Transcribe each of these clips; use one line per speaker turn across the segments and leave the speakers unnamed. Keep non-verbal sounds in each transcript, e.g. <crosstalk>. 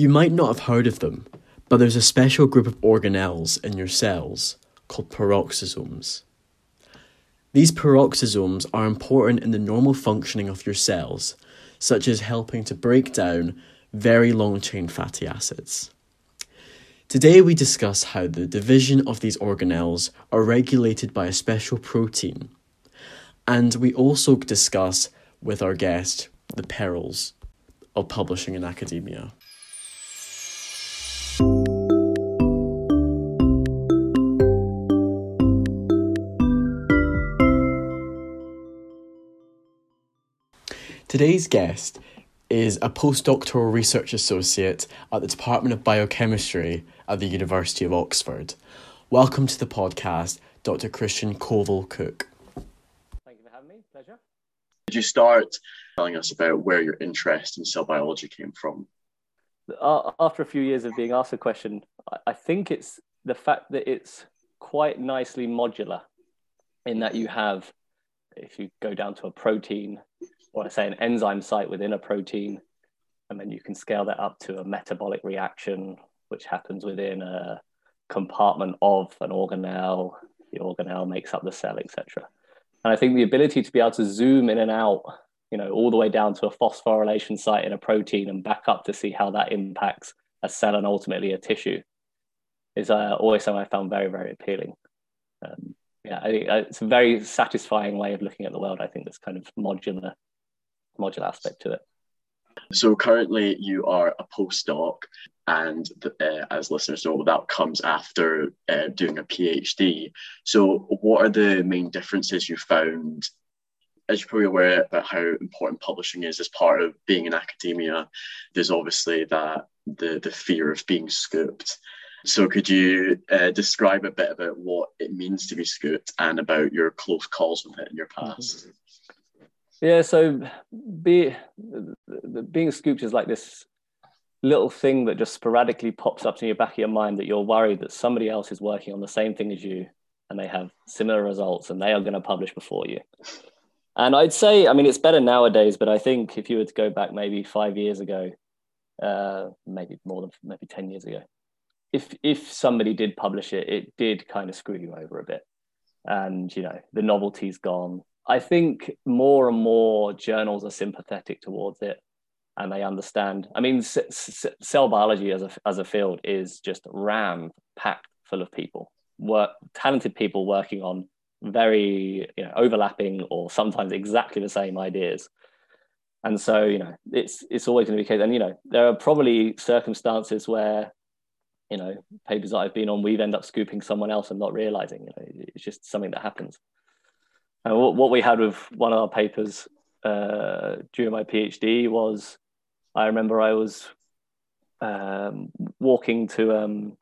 You might not have heard of them, but there's a special group of organelles in your cells called peroxisomes. These peroxisomes are important in the normal functioning of your cells, such as helping to break down very long chain fatty acids. Today, we discuss how the division of these organelles are regulated by a special protein, and we also discuss with our guest the perils of publishing in academia. Today's guest is a postdoctoral research associate at the Department of Biochemistry at the University of Oxford. Welcome to the podcast, Dr. Christian Covill-Cooke.
Thank you for having me. Pleasure.
Could you start telling us about where your interest in cell biology came from?
After a few years of being asked a question, I think it's the fact that it's quite nicely modular in that you have, if you go down to a protein, or I say an enzyme site within a protein, and then you can scale that up to a metabolic reaction, which happens within a compartment of an organelle. The organelle makes up the cell, etc. And I think the ability to be able to zoom in and out, you know, all the way down to a phosphorylation site in a protein and back up to see how that impacts a cell and ultimately a tissue is uh, always something I found very, very appealing. Um, yeah, I uh, it's a very satisfying way of looking at the world. I think this kind of modular modular aspect to it.
So currently you are a postdoc, and uh, as listeners know, that comes after uh, doing a PhD. So what are the main differences you found? As you're probably aware about how important publishing is as part of being in academia, there's obviously that the the fear of being scooped. So could you uh, describe a bit about what it means to be scooped and about your close calls with it in your past? Mm-hmm.
Yeah, so be, being scooped is like this little thing that just sporadically pops up in your back of your mind that you're worried that somebody else is working on the same thing as you and they have similar results and they are going to publish before you. And I'd say, I mean, it's better nowadays, but I think if you were to go back maybe five years ago, uh, maybe more than maybe 10 years ago, if, if somebody did publish it, it did kind of screw you over a bit. And, you know, the novelty's gone I think more and more journals are sympathetic towards it and they understand. I mean, cell biology as a, as a field is just ram packed full of people, work, talented people working on very you know, overlapping or sometimes exactly the same ideas. And so, you know, it's it's always going to be case. And you know, there are probably circumstances where, you know, papers that I've been on, we've end up scooping someone else and not realizing. You know, it's just something that happens. And what we had with one of our papers uh, during my PhD was, I remember I was um, walking to, um,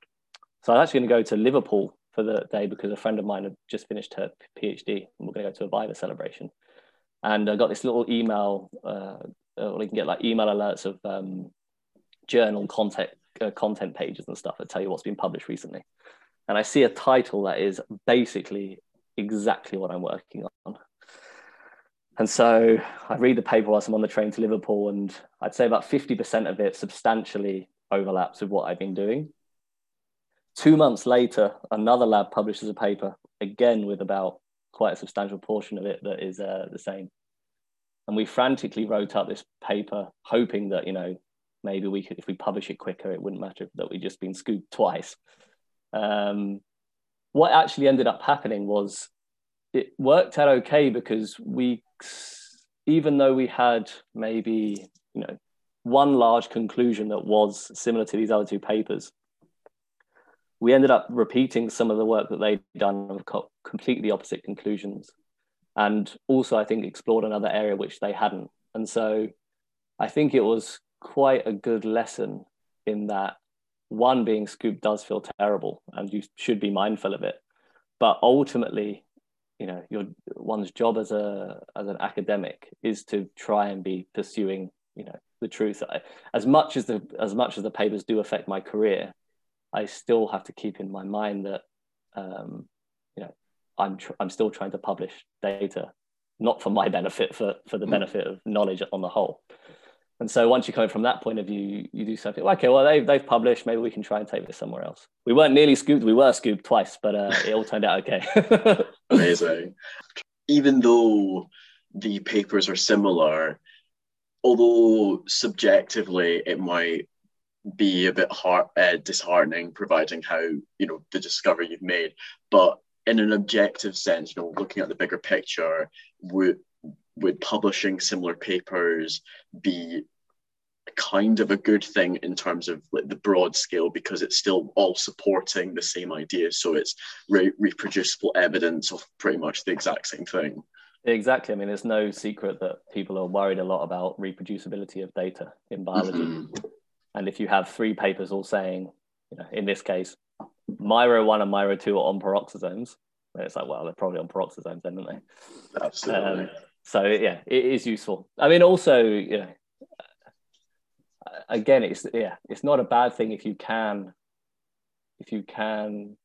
so I was actually going to go to Liverpool for the day because a friend of mine had just finished her PhD and we're going to go to a Viva celebration. And I got this little email, uh, or you can get like email alerts of um, journal content, uh, content pages and stuff that tell you what's been published recently. And I see a title that is basically exactly what I'm working on. And so I read the paper whilst I'm on the train to Liverpool, and I'd say about 50% of it substantially overlaps with what I've been doing. Two months later, another lab publishes a paper, again with about quite a substantial portion of it that is uh, the same. And we frantically wrote up this paper, hoping that, you know, maybe we could, if we publish it quicker, it wouldn't matter that we'd just been scooped twice. Um, what actually ended up happening was it worked out okay because we even though we had maybe you know one large conclusion that was similar to these other two papers we ended up repeating some of the work that they'd done of completely opposite conclusions and also i think explored another area which they hadn't. And so i think it was quite a good lesson in that one being scooped does feel terrible and you should be mindful of it. But ultimately you know your one's job as a as an academic is to try and be pursuing you know the truth. I, as much as the as much as the papers do affect my career i still have to keep in my mind that um, you know i'm tr- i'm still trying to publish data not for my <laughs> benefit for for the mm. benefit of knowledge on the whole And so once you come from that point of view, you do something. Okay, well they've they've published. Maybe we can try and take this somewhere else. We weren't nearly scooped. We were scooped twice, but uh, it all turned out okay. <laughs>
Amazing. Even though the papers are similar, although subjectively it might be a bit hard, uh, disheartening, providing how you know the discovery you've made, but in an objective sense, you know, looking at the bigger picture, would would publishing similar papers be kind of a good thing in terms of like the broad scale because it's still all supporting the same idea so it's re- reproducible evidence of pretty much the exact same thing.
Exactly. I mean it's no secret that people are worried a lot about reproducibility of data in biology. Mm-hmm. and if you have three papers all saying you know in this case Miro 1 and Miro 2 are on peroxisomes it's like well they're probably on peroxisomes then aren't
they absolutely. Um,
so yeah it is useful. I mean also you know again it's yeah it's not a bad thing if you can if you can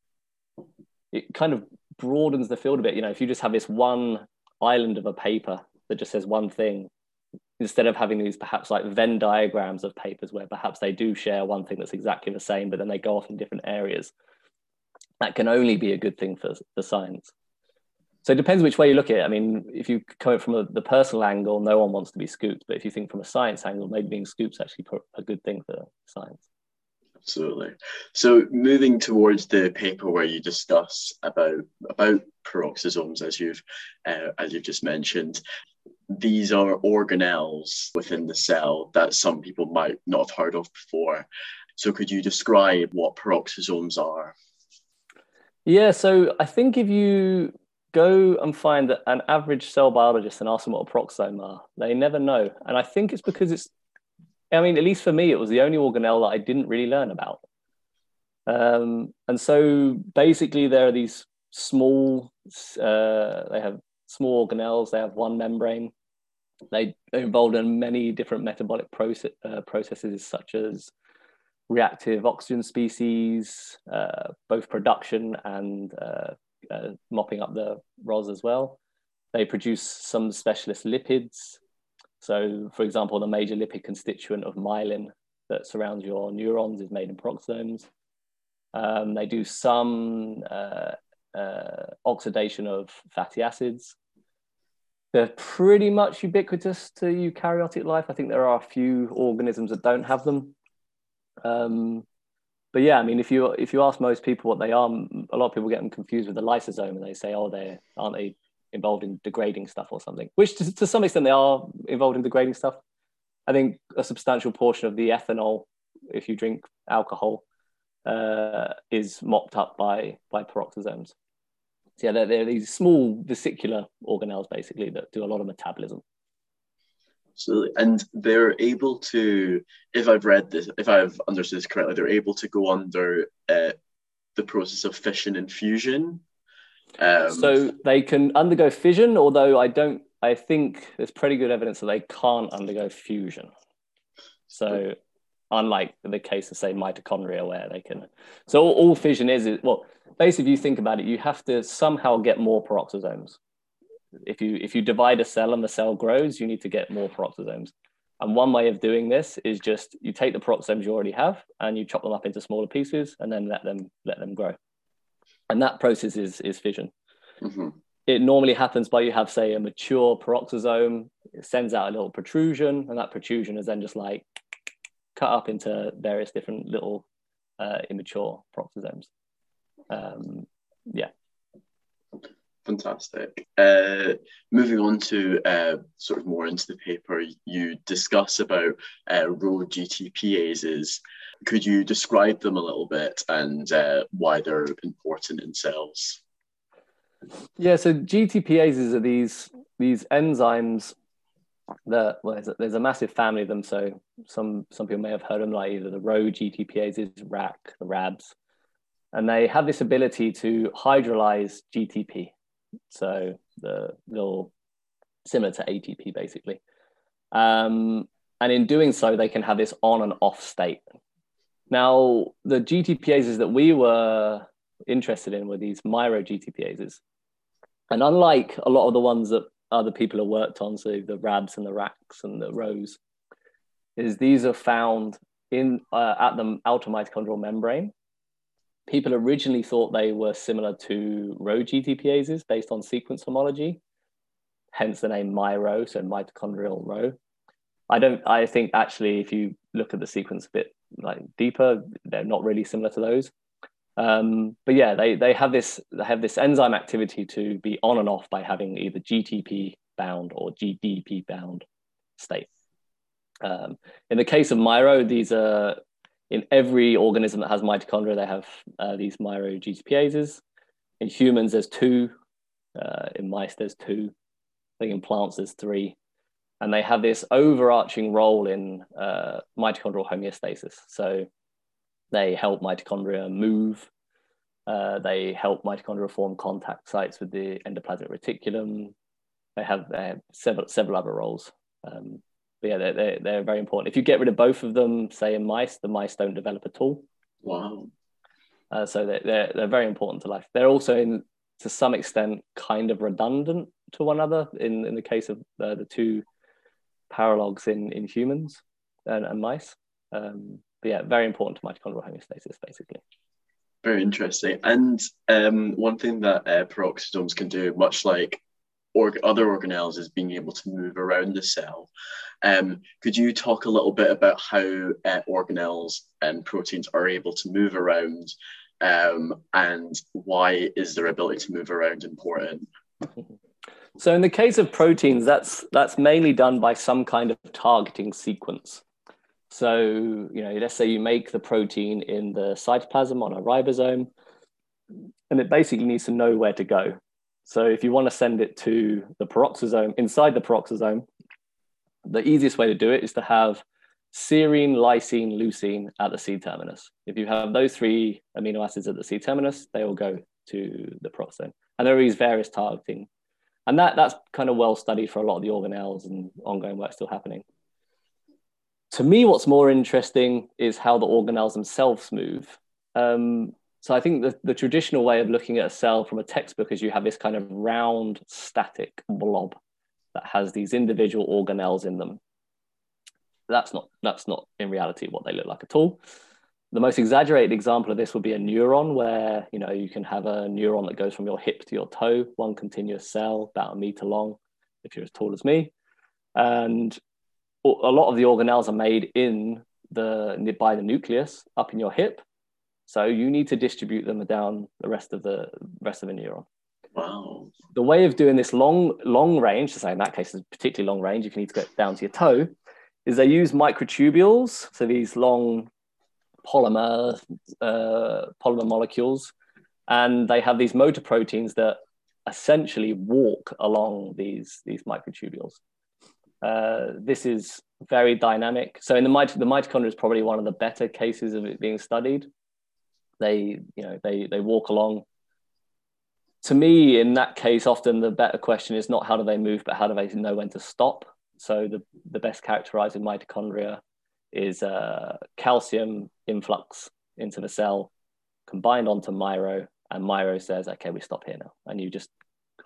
it kind of broadens the field a bit. You know if you just have this one island of a paper that just says one thing instead of having these perhaps like venn diagrams of papers where perhaps they do share one thing that's exactly the same but then they go off in different areas that can only be a good thing for, for science so it depends which way you look at it. I mean, if you come from a, the personal angle, no one wants to be scooped. But if you think from a science angle, maybe being scooped is actually a good thing for science.
Absolutely. So moving towards the paper where you discuss about about peroxisomes, as you've uh, as you've just mentioned, these are organelles within the cell that some people might not have heard of before. So could you describe what peroxisomes are?
Yeah, so I think if you go and find that an average cell biologist and ask them what a peroxisome are. They never know. And I think it's because it's, I mean, at least for me, it was the only organelle that I didn't really learn about. Um, and so basically, there are these small, uh, they have small organelles, they have one membrane. They are involved in many different metabolic uh, processes, such as reactive oxygen species, uh, both production and uh, mopping up the ROS as well. They produce some specialist lipids. So, for example, the major lipid constituent of myelin that surrounds your neurons is made in peroxisomes. Um, they do some uh, uh, oxidation of fatty acids. They're pretty much ubiquitous to eukaryotic life. I think there are a few organisms that don't have them. Um, but yeah, I mean, if you if you ask most people what they are, a lot of people get them confused with the lysosome, and they say, "Oh, they aren't they involved in degrading stuff or something?" Which, to, to some extent, they are involved in degrading stuff. I think a substantial portion of the ethanol, if you drink alcohol, uh, is mopped up by by peroxisomes. So yeah, they're, they're these small vesicular organelles basically that do a lot of metabolism.
Absolutely. And they're able to, if I've read this, if I've understood this correctly, they're able to go under uh, the process of fission and fusion.
Um, so they can undergo fission, although I don't, I think there's pretty good evidence that they can't undergo fusion. So, unlike the case of, say, mitochondria, where they can. So, all, all fission is, is, well, basically, if you think about it, you have to somehow get more peroxisomes if you if you divide a cell and the cell grows, you need to get more peroxisomes. And one way of doing this is just you take the peroxisomes you already have and you chop them up into smaller pieces and then let them let them grow. And that process is is fission. Mm-hmm. It normally happens by you have say a mature peroxisome, it sends out a little protrusion, and that protrusion is then just like cut up into various different little uh, immature peroxisomes. Um, yeah,
Fantastic. Uh, moving on to uh, sort of more into the paper, you discuss about uh, Rho GTPases. Could you describe them a little bit and uh, why they're important in cells?
Yeah, so GTPases are these these enzymes that well, there's a, there's a massive family of them. So some some people may have heard of them, like either the Rho GTPases, RAC, the RABs, and they have this ability to hydrolyze GTP. So the little similar to ATP basically. Um, and in doing so, they can have this on and off state. Now, the GTPases that we were interested in were these Miro GTPases. And unlike a lot of the ones that other people have worked on, so the RABs and the RACs and the Rhos, is these are found in uh, at the outer mitochondrial membrane. People originally thought they were similar to Rho GTPases based on sequence homology, hence the name MIRO, so mitochondrial Rho. I don't. I think actually, if you look at the sequence a bit like deeper, they're not really similar to those. Um, but yeah, they they have this they have this enzyme activity to be on and off by having either GTP bound or GDP bound state. Um, in the case of Miro, these are in every organism that has mitochondria, they have uh, these MIRO GTPases. In humans, there's two. Uh, in mice, there's two. I think in plants, there's three. And they have this overarching role in uh, mitochondrial homeostasis. So they help mitochondria move. Uh, they help mitochondria form contact sites with the endoplasmic reticulum. They have, they have several, several other roles. Um, but yeah, they're, they're, they're very important. If you get rid of both of them, say in mice, the mice don't develop at all.
Wow.
Uh, so they're, they're, they're very important to life. They're also, in, to some extent, kind of redundant to one another in, in the case of uh, the two paralogs in, in humans and, and mice. Um, but yeah, very important to mitochondrial homeostasis, basically.
Very interesting. And um, one thing that uh, peroxisomes can do, much like or other organelles, is being able to move around the cell. Um, could you talk a little bit about how uh, organelles and proteins are able to move around, um, and why is their ability to move around important? <laughs>
So, in the case of proteins, that's that's mainly done by some kind of targeting sequence. So, you know, let's say you make the protein in the cytoplasm on a ribosome, and it basically needs to know where to go. So, if you want to send it to the peroxisome, inside the peroxisome, the easiest way to do it is to have serine, lysine, leucine at the C terminus. If you have those three amino acids at the C terminus, they will go to the peroxisome. And there are these various targeting. And that, that's kind of well studied for a lot of the organelles and ongoing work still happening to me, what's more interesting is how the organelles themselves move. Um, so I think the, the traditional way of looking at a cell from a textbook is you have this kind of round, static blob that has these individual organelles in them. That's not that's not in reality what they look like at all. The most exaggerated example of this would be a neuron, where you know you can have a neuron that goes from your hip to your toe, one continuous cell, about a meter long, if you're as tall as me, and a lot of the organelles are made in the by the nucleus up in your hip. So you need to distribute them down the rest of the rest of the neuron.
Wow.
The way of doing this long long range, to say in that case, is particularly long range, if you need to get down to your toe, is they use microtubules, so these long polymer uh, polymer molecules, and they have these motor proteins that essentially walk along these these microtubules. Uh, this is very dynamic. So in the, mit- the mitochondria is probably one of the better cases of it being studied. They, you know, they, they walk along. To me, in that case, often the better question is not how do they move, but how do they know when to stop? So the, the best characterizing mitochondria is uh, calcium influx into the cell combined onto Miro, and Miro says, okay, we stop here now. And you just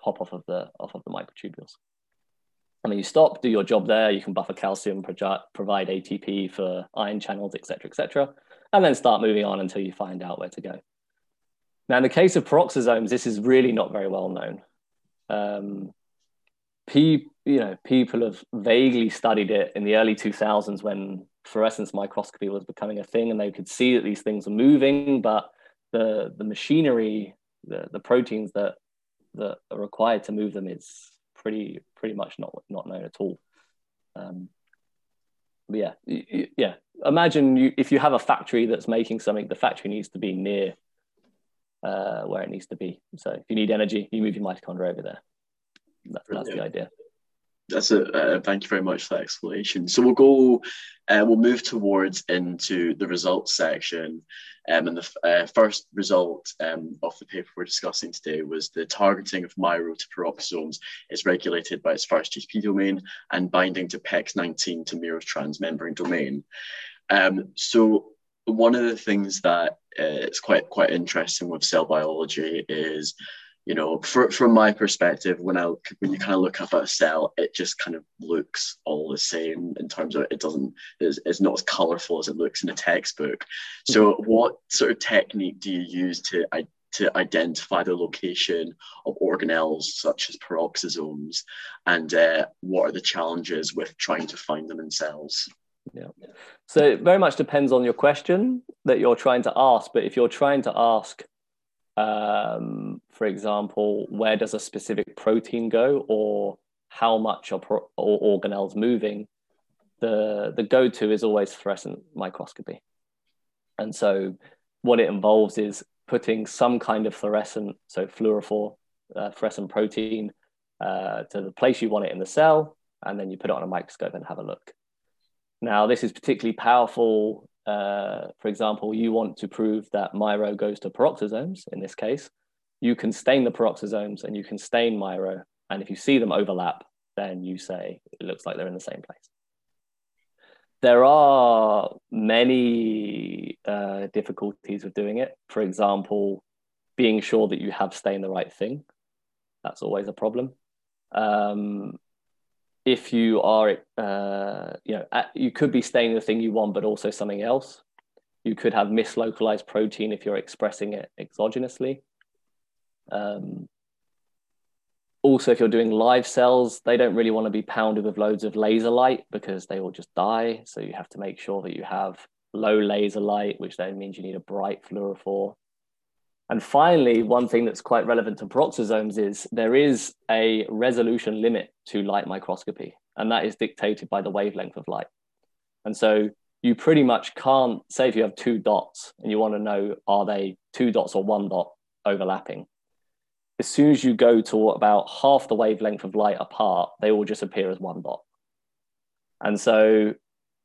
hop off of the off of the microtubules. And then you stop, do your job there. You can buffer calcium, provide ATP for ion channels, etc., etc., and then start moving on until you find out where to go. Now, in the case of peroxisomes, this is really not very well known. Um, pe- you know, people have vaguely studied it in the early 2000s when fluorescence microscopy was becoming a thing, and they could see that these things are moving, but the the machinery, the, the proteins that that are required to move them is pretty pretty much not not known at all. Um, yeah, yeah. Imagine you if you have a factory that's making something, the factory needs to be near uh, where it needs to be. So if you need energy, you move your mitochondria over there. That, that's the idea
that's a uh, thank you very much for that explanation. So we'll go, uh, we'll move towards into the results section, um, and the uh, first result um, of the paper we're discussing today was the targeting of Miro to peroxisomes is regulated by its first GTP domain and binding to PEX19 to Miro's transmembrane domain. Um, so one of the things that uh, is quite quite interesting with cell biology is you know, for, from my perspective, when I when you kind of look up at a cell, it just kind of looks all the same in terms of it doesn't it's, it's not as colorful as it looks in a textbook. So, what sort of technique do you use to to identify the location of organelles such as peroxisomes, and uh, what are the challenges with trying to find them in cells?
Yeah. So it very much depends on your question that you're trying to ask. But if you're trying to ask, um, for example, where does a specific protein go, or how much are, pro- or organelles moving, the the go-to is always fluorescent microscopy. And so what it involves is putting some kind of fluorescent, so fluorophore, uh, fluorescent protein, uh, to the place you want it in the cell, and then you put it on a microscope and have a look. Now, this is particularly powerful. Uh, for example, you want to prove that Miro goes to peroxisomes. In this case, you can stain the peroxisomes and you can stain Miro, and if you see them overlap, then you say it looks like they're in the same place there are many uh, difficulties with doing it. For example, being sure that you have stained the right thing. That's always a problem. Um, if you are, uh, you know, at, you could be staining the thing you want, but also something else. You could have mislocalized protein if you're expressing it exogenously. Um, also, if you're doing live cells, they don't really want to be pounded with loads of laser light because they will just die. So you have to make sure that you have low laser light, which then means you need a bright fluorophore. And finally, one thing that's quite relevant to peroxisomes is there is a resolution limit to light microscopy, and that is dictated by the wavelength of light. And so you pretty much can't say if you have two dots and you want to know are they two dots or one dot overlapping as soon as you go to about half the wavelength of light apart, they all just appear as one dot. And so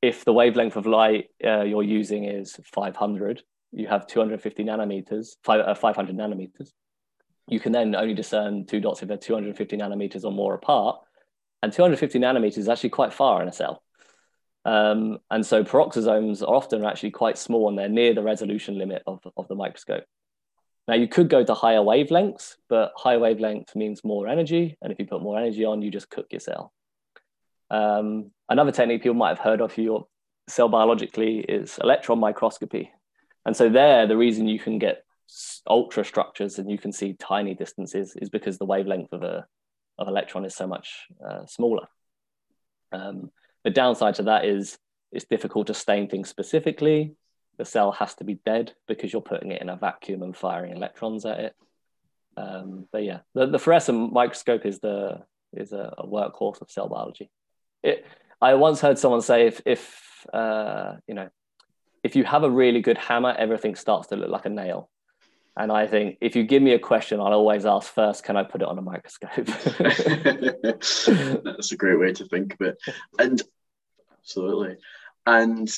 if the wavelength of light uh, you're using is 500, you have 250 nanometers, five, uh, 500 nanometers. You can then only discern two dots if they're 250 nanometers or more apart. And 250 nanometers is actually quite far in a cell. Um, and so peroxisomes are often actually quite small and they're near the resolution limit of, of the microscope. Now you could go to higher wavelengths, but higher wavelength means more energy. And if you put more energy on, you just cook your cell. Um, another technique people might have heard of your cell biologically is electron microscopy. And so there, the reason you can get ultra structures and you can see tiny distances is because the wavelength of a of electron is so much uh, smaller. Um, the downside to that is it's difficult to stain things specifically the cell has to be dead because you're putting it in a vacuum and firing electrons at it. Um, but yeah, the, the fluorescent microscope is the is a, a, workhorse of cell biology. It, I once heard someone say if if uh, you know if you have a really good hammer, everything starts to look like a nail. And I think if you give me a question, I'll always ask first, can I put it on a microscope? <laughs>
That's a great way to think of it. And absolutely. And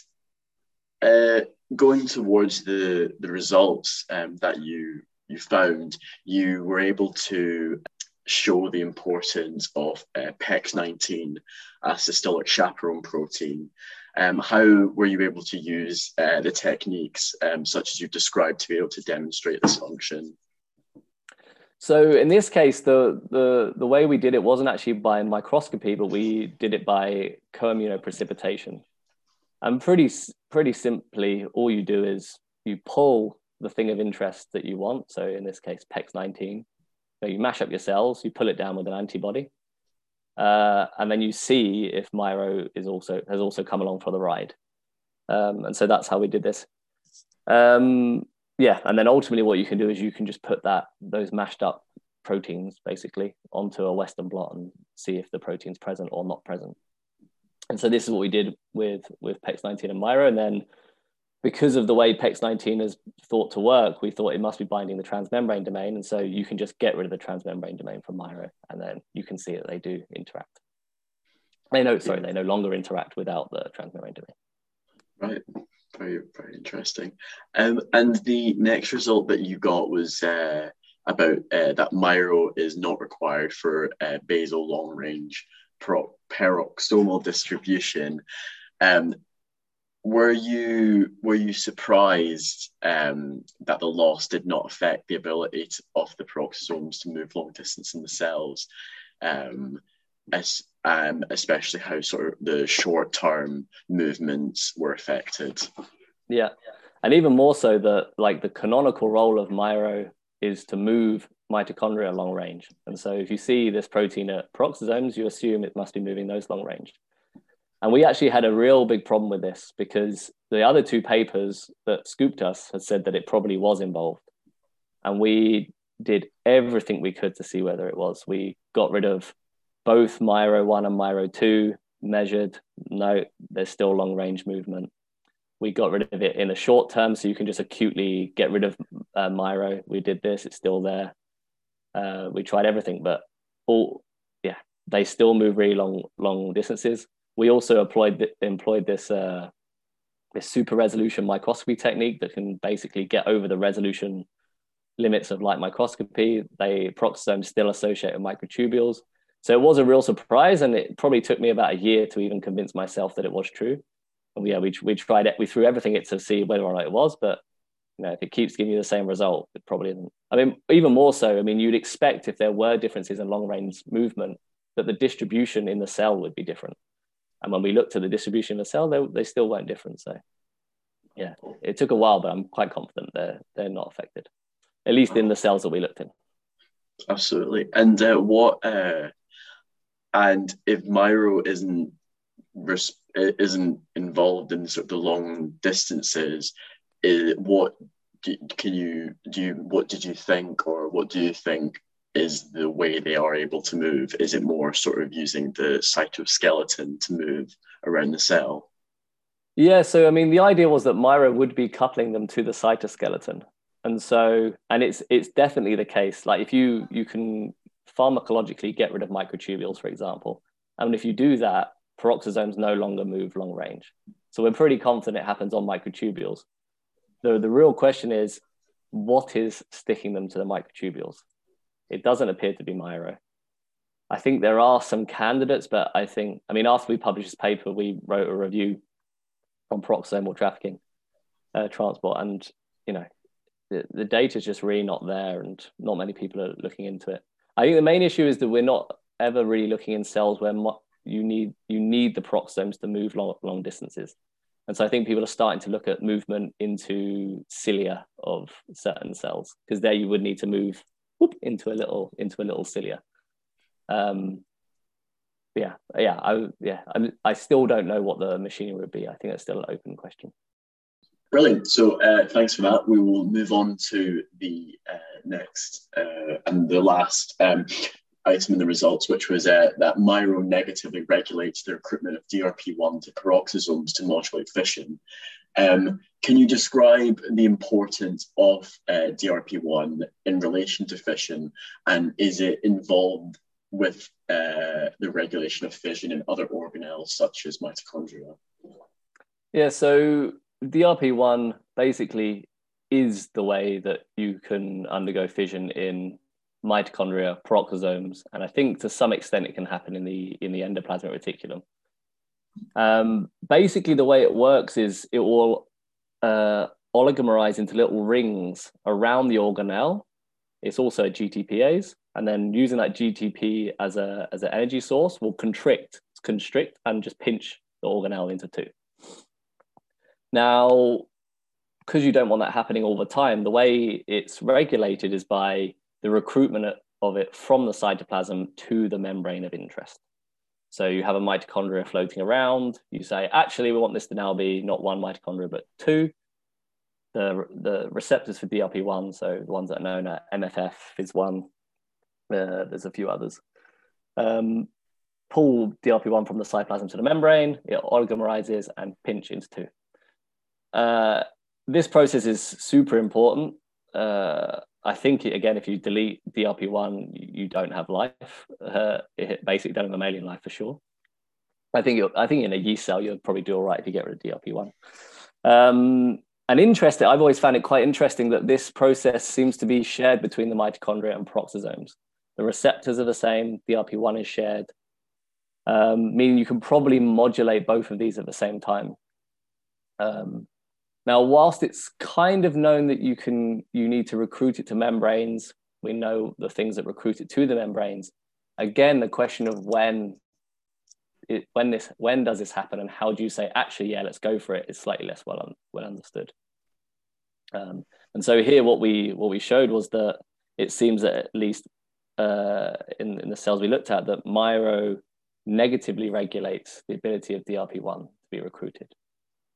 uh, going towards the the results um, that you you found, you were able to show the importance of uh, PEX19 as cytosolic chaperone protein. Um, how were you able to use uh, the techniques um, such as you've described to be able to demonstrate this function?
So in this case, the, the, the way we did it wasn't actually by microscopy, but we did it by co-immunoprecipitation. And pretty pretty simply, all you do is you pull the thing of interest that you want. So in this case, PEX19. So you mash up your cells, you pull it down with an antibody, uh, and then you see if Miro is also has also come along for the ride. Um, and so that's how we did this. Um, yeah, and then ultimately, what you can do is you can just put that those mashed up proteins basically onto a Western blot and see if the protein's present or not present and so this is what we did with with PEX19 and Miro. And then because of the way PEX19 is thought to work, we thought it must be binding the transmembrane domain. And so you can just get rid of the transmembrane domain from Miro, and then you can see that they do interact. They know, sorry, they no longer interact without the transmembrane domain.
Right. Very, very interesting. Um, and the next result that you got was uh, about uh, that Miro is not required for uh, basal long range peroxisomal distribution. Um, were you were you surprised um, that the loss did not affect the ability to, of the peroxisomes to move long distance in the cells, um, as, um, especially how sort of the short term movements were affected?
Yeah, and even more so that like the canonical role of Miro is to move mitochondria long range, and so if you see this protein at peroxisomes, you assume it must be moving those long range. And we actually had a real big problem with this because the other two papers that scooped us had said that it probably was involved. And we did everything we could to see whether it was. We got rid of both Miro 1 and Miro 2, measured. No, there's still long range movement. We got rid of it in the short term, so you can just acutely get rid of uh, Miro. We did this, it's still there. Uh, we tried everything, but all, yeah, they still move really long, long distances we also employed employed this uh, this super resolution microscopy technique that can basically get over the resolution limits of light microscopy. They peroxisomes still associate with microtubules. So it was a real surprise, and it probably took me about a year to even convince myself that it was true. And yeah, we we tried it. We threw everything it to see whether or not it was, but you know, if it keeps giving you the same result, it probably isn't. I mean, even more so. I mean, you'd expect if there were differences in long range movement that the distribution in the cell would be different. And when we looked at the distribution of the cell, they, they still weren't different. So yeah, it took a while, but I'm quite confident they're, they're not affected, at least in the cells that we looked in.
Absolutely. And uh, what, uh, and if Miro isn't isn't involved in sort of the long distances, is, what can you do? You, what did you think, or what do you think is the way they are able to move? Is it more sort of using the cytoskeleton to move around the cell?
Yeah, so I mean, the idea was that Miro would be coupling them to the cytoskeleton, and so and it's it's definitely the case. Like if you you can pharmacologically get rid of microtubules, for example, and if you do that, peroxisomes no longer move long range. So we're pretty confident it happens on microtubules. The the real question is, what is sticking them to the microtubules? It doesn't appear to be Miro. I think there are some candidates, but I think, I mean, after we published this paper, we wrote a review on peroxisomal trafficking uh, transport, and you know, the, the data is just really not there, and not many people are looking into it. I think the main issue is that we're not ever really looking in cells where you need you need the peroxisomes to move long long distances, and so I think people are starting to look at movement into cilia of certain cells because there you would need to move whoop, into a little into a little cilia. Um, yeah, yeah, I yeah, I, I still don't know what the machinery would be. I think that's still an open question.
Brilliant. So uh, thanks for that. We will move on to the uh, next uh, and the last um, item in the results, which was uh, that Miro negatively regulates the recruitment of DRP1 to peroxisomes to modulate fission. Um, can you describe the importance of uh, DRP1 in relation to fission, and is it involved with uh, the regulation of fission in other organelles such as mitochondria?
Yeah, so DRP1 basically is the way that you can undergo fission in mitochondria, peroxisomes, and I think to some extent it can happen in the in the endoplasmic reticulum. Um, basically, the way it works is it will uh, oligomerize into little rings around the organelle. It's also GTPase, and then using that GTP as a as an energy source will constrict, constrict, and just pinch the organelle into two. Now, because you don't want that happening all the time, the way it's regulated is by the recruitment of it from the cytoplasm to the membrane of interest. So you have a mitochondria floating around. You say, actually, we want this to now be not one mitochondria, but two. The, the receptors for DRP1, so the ones that are known at MFF is one. Uh, there's a few others. Um, pull DRP1 from the cytoplasm to the membrane, it oligomerizes and pinch into two. Uh, this process is super important. Uh, I think again, if you delete DRP1, you don't have life. Uh, basically don't have mammalian life for sure. I think I think in a yeast cell, you'll probably do all right if you get rid of DRP1. Um, and interesting, I've always found it quite interesting that this process seems to be shared between the mitochondria and peroxisomes. The receptors are the same. DRP1 is shared, um, meaning you can probably modulate both of these at the same time. Um, now, whilst it's kind of known that you can, you need to recruit it to membranes, we know the things that recruit it to the membranes. Again, the question of when, it, when this, when does this happen, and how do you say actually, yeah, let's go for it, is slightly less well un, well understood. Um, and so here, what we what we showed was that it seems that at least uh, in, in the cells we looked at, that Miro negatively regulates the ability of DRP1 to be recruited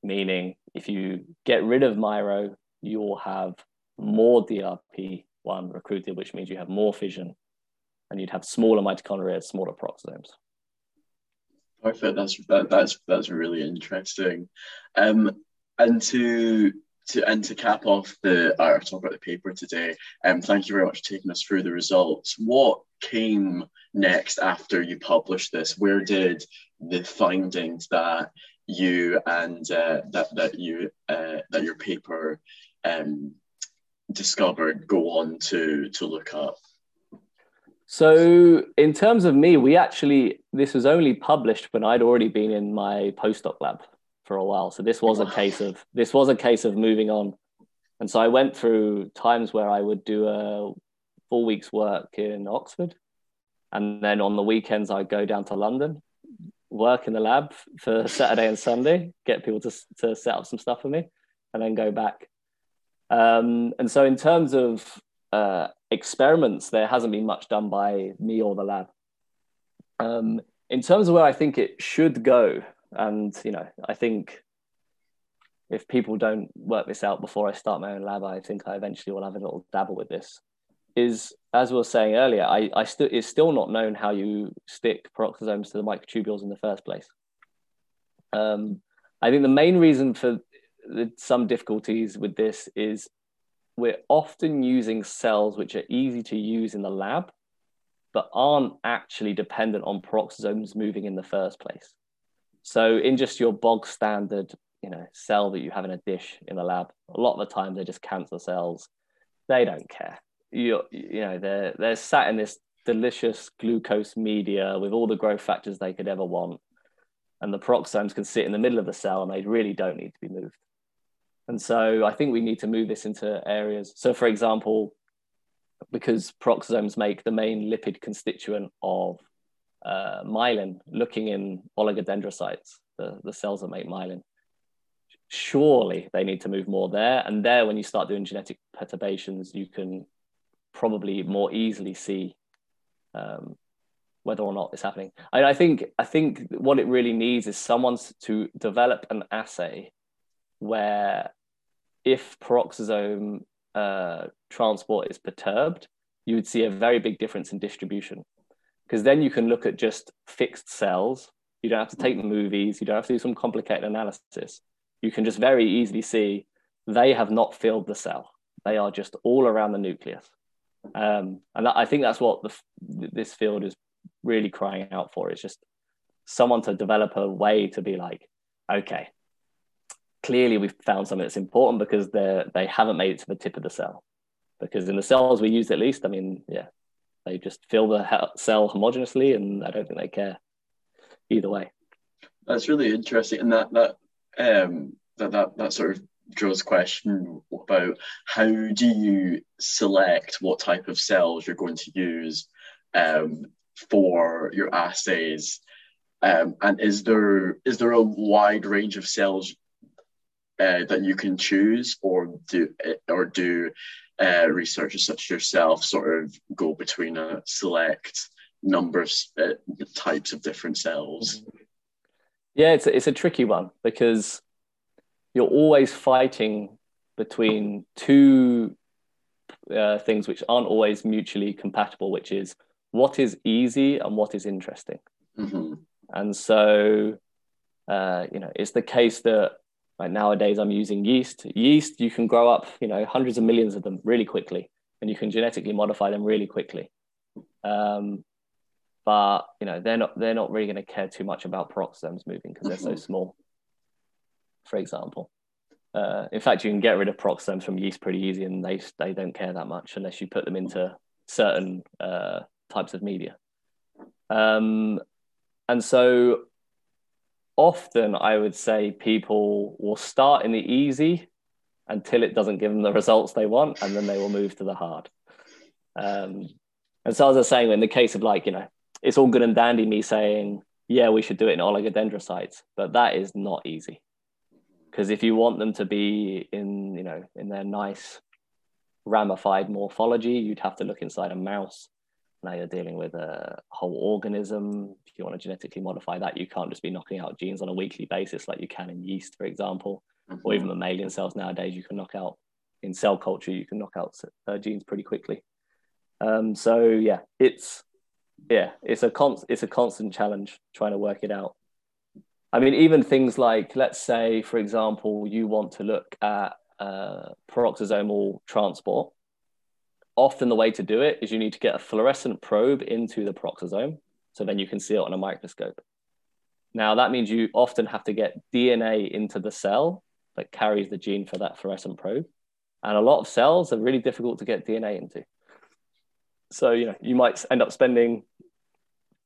meaning if you get rid of Miro, you will have more DRP1 recruited, which means you have more fission and you'd have smaller mitochondria, smaller peroxisomes.
Perfect. That's that, that's that's really interesting. Um, and to to and to cap off the our talk about the paper today, um, thank you very much for taking us through the results. What came next after you published this? Where did the findings that you and uh, that that you uh, that your paper um, discovered go on to to look up?
So, in terms of me, we actually this was only published when I'd already been in my postdoc lab for a while. So this was a case of this was a case of moving on, and so I went through times where I would do a four week's work in Oxford, and then on the weekends I'd go down to London work in the lab for <laughs> Saturday and Sunday, get people to, to set up some stuff for me, and then go back. Um, and so, in terms of uh, experiments, there hasn't been much done by me or the lab. Um, in terms of where I think it should go, and you know, I think if people don't work this out before I start my own lab, I think I eventually will have a little dabble with this is as we were saying earlier, I, I still it's still not known how you stick peroxisomes to the microtubules in the first place. Um, I think the main reason for the, some difficulties with this is we're often using cells which are easy to use in the lab, but aren't actually dependent on peroxisomes moving in the first place. So in just your bog standard, you know, cell that you have in a dish in the lab, a lot of the time they're just cancer cells. They don't care you you know they're they're sat in this delicious glucose media with all the growth factors they could ever want. And the peroxisomes can sit in the middle of the cell and they really don't need to be moved. And so i think we need to move this into areas. So for example because peroxisomes make the main lipid constituent of uh, myelin looking in oligodendrocytes the, the cells that make myelin surely they need to move more there. And there when you start doing genetic perturbations you can probably more easily see um, whether or not it's happening. I, I, think I think what it really needs is someone to develop an assay where if peroxisome uh, transport is perturbed, you would see a very big difference in distribution. Because then you can look at just fixed cells. You don't have to take movies. You don't have to do some complicated analysis. You can just very easily see they have not filled the cell. They are just all around the nucleus. Um, and that, I think that's what the, this field is really crying out for. It's just someone to develop a way to be like, okay, clearly we've found something that's important because they they haven't made it to the tip of the cell. Because in the cells we use, at least, I mean, yeah, they just fill the cell homogeneously, and I don't think they care either way.
That's really interesting, and that that um, that that that sort of Joe's question about how do you select what type of cells you're going to use um, for your assays, um, and is there is there a wide range of cells uh, that you can choose, or do or do uh, researchers such as yourself sort of go between a select number of uh, types of different cells?
Yeah, it's a, it's a tricky one because you're always fighting between two uh, things which aren't always mutually compatible, which is what is easy and what is interesting. Mm-hmm. And so, uh, you know, it's the case that like nowadays I'm using yeast. Yeast, you can grow up, you know, hundreds of millions of them really quickly, and you can genetically modify them really quickly. Um, but you know, they're not they're not really going to care too much about peroxisomes moving because they're so mm-hmm. small for example. Uh, in fact, you can get rid of peroxisomes from yeast pretty easy, and they they don't care that much unless you put them into certain uh, types of media. Um, and so, often I would say people will start in the easy until it doesn't give them the results they want, and then they will move to the hard. Um, and so, as I was saying, in the case of like, you know, it's all good and dandy me saying, yeah, we should do it in oligodendrocytes, but that is not easy. Because if you want them to be in, you know, in their nice ramified morphology, you'd have to look inside a mouse. Now you're dealing with a whole organism. If you want to genetically modify that, you can't just be knocking out genes on a weekly basis like you can in yeast, for example, mm-hmm. or even mammalian cells nowadays. You can knock out in cell culture, you can knock out uh, genes pretty quickly. Um, so yeah, it's yeah, it's a it's a constant challenge trying to work it out. I mean, even things like, let's say, for example, you want to look at uh, peroxisomal transport. Often, the way to do it is you need to get a fluorescent probe into the peroxisome, so then you can see it on a microscope. Now, that means you often have to get DNA into the cell that carries the gene for that fluorescent probe. And a lot of cells are really difficult to get DNA into. So, you know, you might end up spending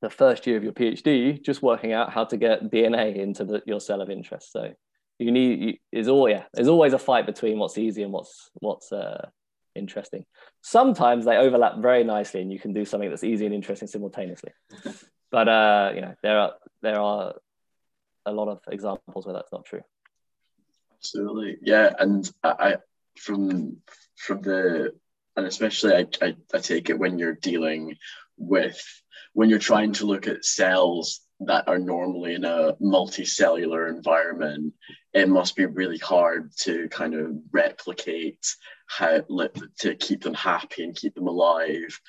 the first year of your PhD just working out how to get DNA into the, your cell of interest. So you need is all yeah. There's always a fight between what's easy and what's what's uh, interesting. Sometimes they overlap very nicely, and you can do something that's easy and interesting simultaneously. but uh, you know there are there are a lot of examples where that's not true.
Absolutely, yeah, and I from from the and especially I, I, I take it when you're dealing with when you're trying to look at cells that are normally in a multicellular environment, it must be really hard to kind of replicate how to keep them happy and keep them alive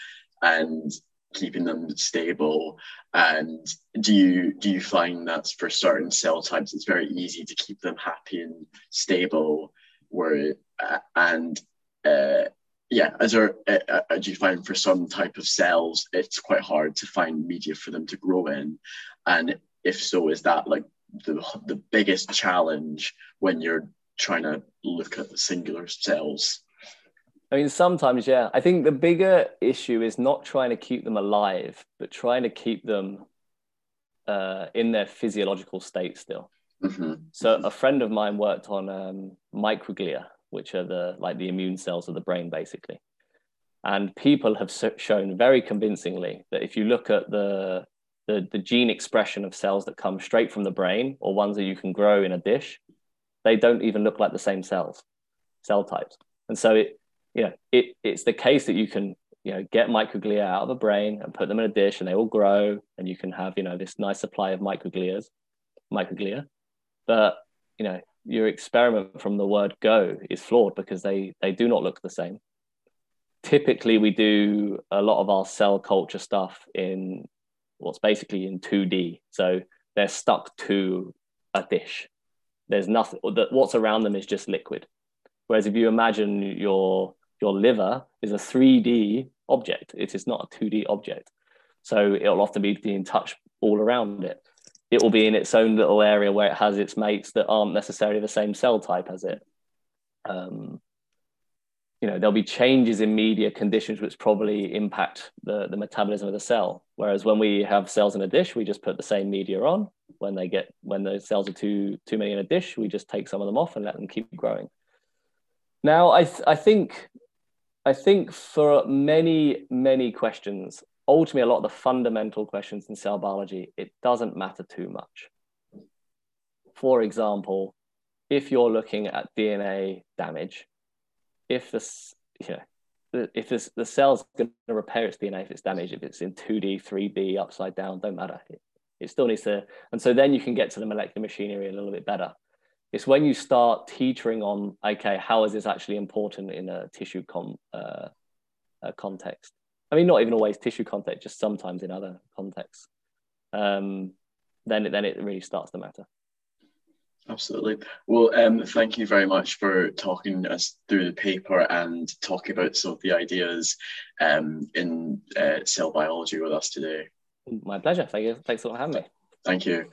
and keeping them stable. And do you do you find that for certain cell types it's very easy to keep them happy and stable? Where uh, and uh, yeah, as, there, uh, uh, you find for some type of cells it's quite hard to find media for them to grow in? And if so, is that like the, the biggest challenge when you're trying to look at the singular cells?
I mean, sometimes, yeah. I think the bigger issue is not trying to keep them alive, but trying to keep them uh, in their physiological state still. Mm-hmm. So, a friend of mine worked on um, microglia, which are the like the immune cells of the brain, basically. And people have shown very convincingly that if you look at the, the, the gene expression of cells that come straight from the brain or ones that you can grow in a dish, they don't even look like the same cells, cell types. And so it, you know, it, it's the case that you can, you know, get microglia out of the brain and put them in a dish and they all grow and you can have, you know, this nice supply of microglias, microglia. But, you know, your experiment from the word go is flawed because they they do not look the same. Typically we do a lot of our cell culture stuff in what's basically in 2d so they're stuck to a dish. There's nothing that what's around them is just liquid. Whereas if you imagine your your liver is a 3d object it is not a 2d object. So it'll often be in touch all around it it will be in its own little area where it has its mates that aren't necessarily the same cell type as it. Um, you know, there'll be changes in media conditions which probably impact the, the metabolism of the cell. Whereas when we have cells in a dish, we just put the same media on. When they get when the cells are too too many in a dish, we just take some of them off and let them keep growing. Now, I th- I think I think for many many questions, ultimately a lot of the fundamental questions in cell biology, it doesn't matter too much. For example, if you're looking at DNA damage, if this, you know, if this, the cell's going to repair its DNA if it's damaged, if it's in 2D, 3D, upside down, don't matter. It, it still needs to, and so then you can get to the molecular machinery a little bit better. It's when you start teetering on, okay, how is this actually important in a tissue com, uh, uh, context? I mean, not even always tissue context, just sometimes in other contexts. Um, then, it, then it really starts to matter.
Absolutely. Well, um, thank you very much for talking us through the paper and talking about some of the ideas um, in uh, cell biology with us today.
My pleasure. Thank you. Thanks for having me.
Thank you.